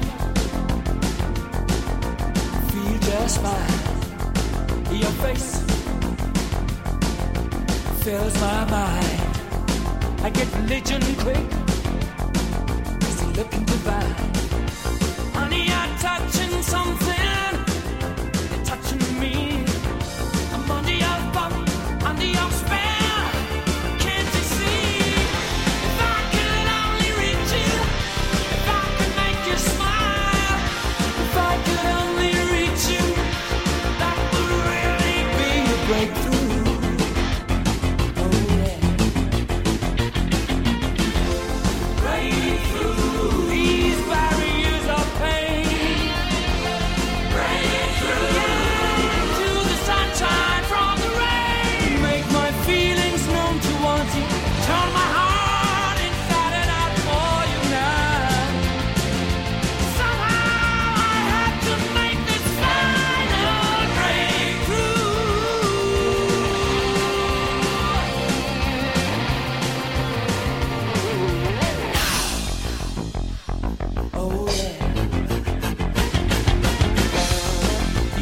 step, feel just fine. Your face fills my mind. I get religion quick, cause you're looking divine.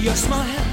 Your smile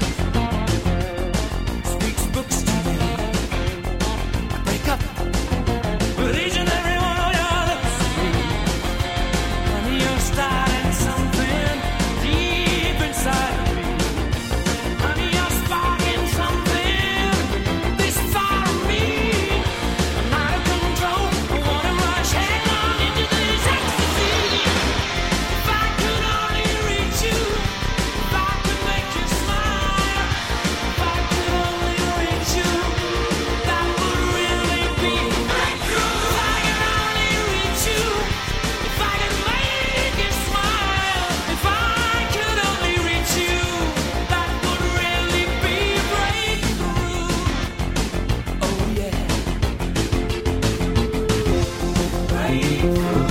If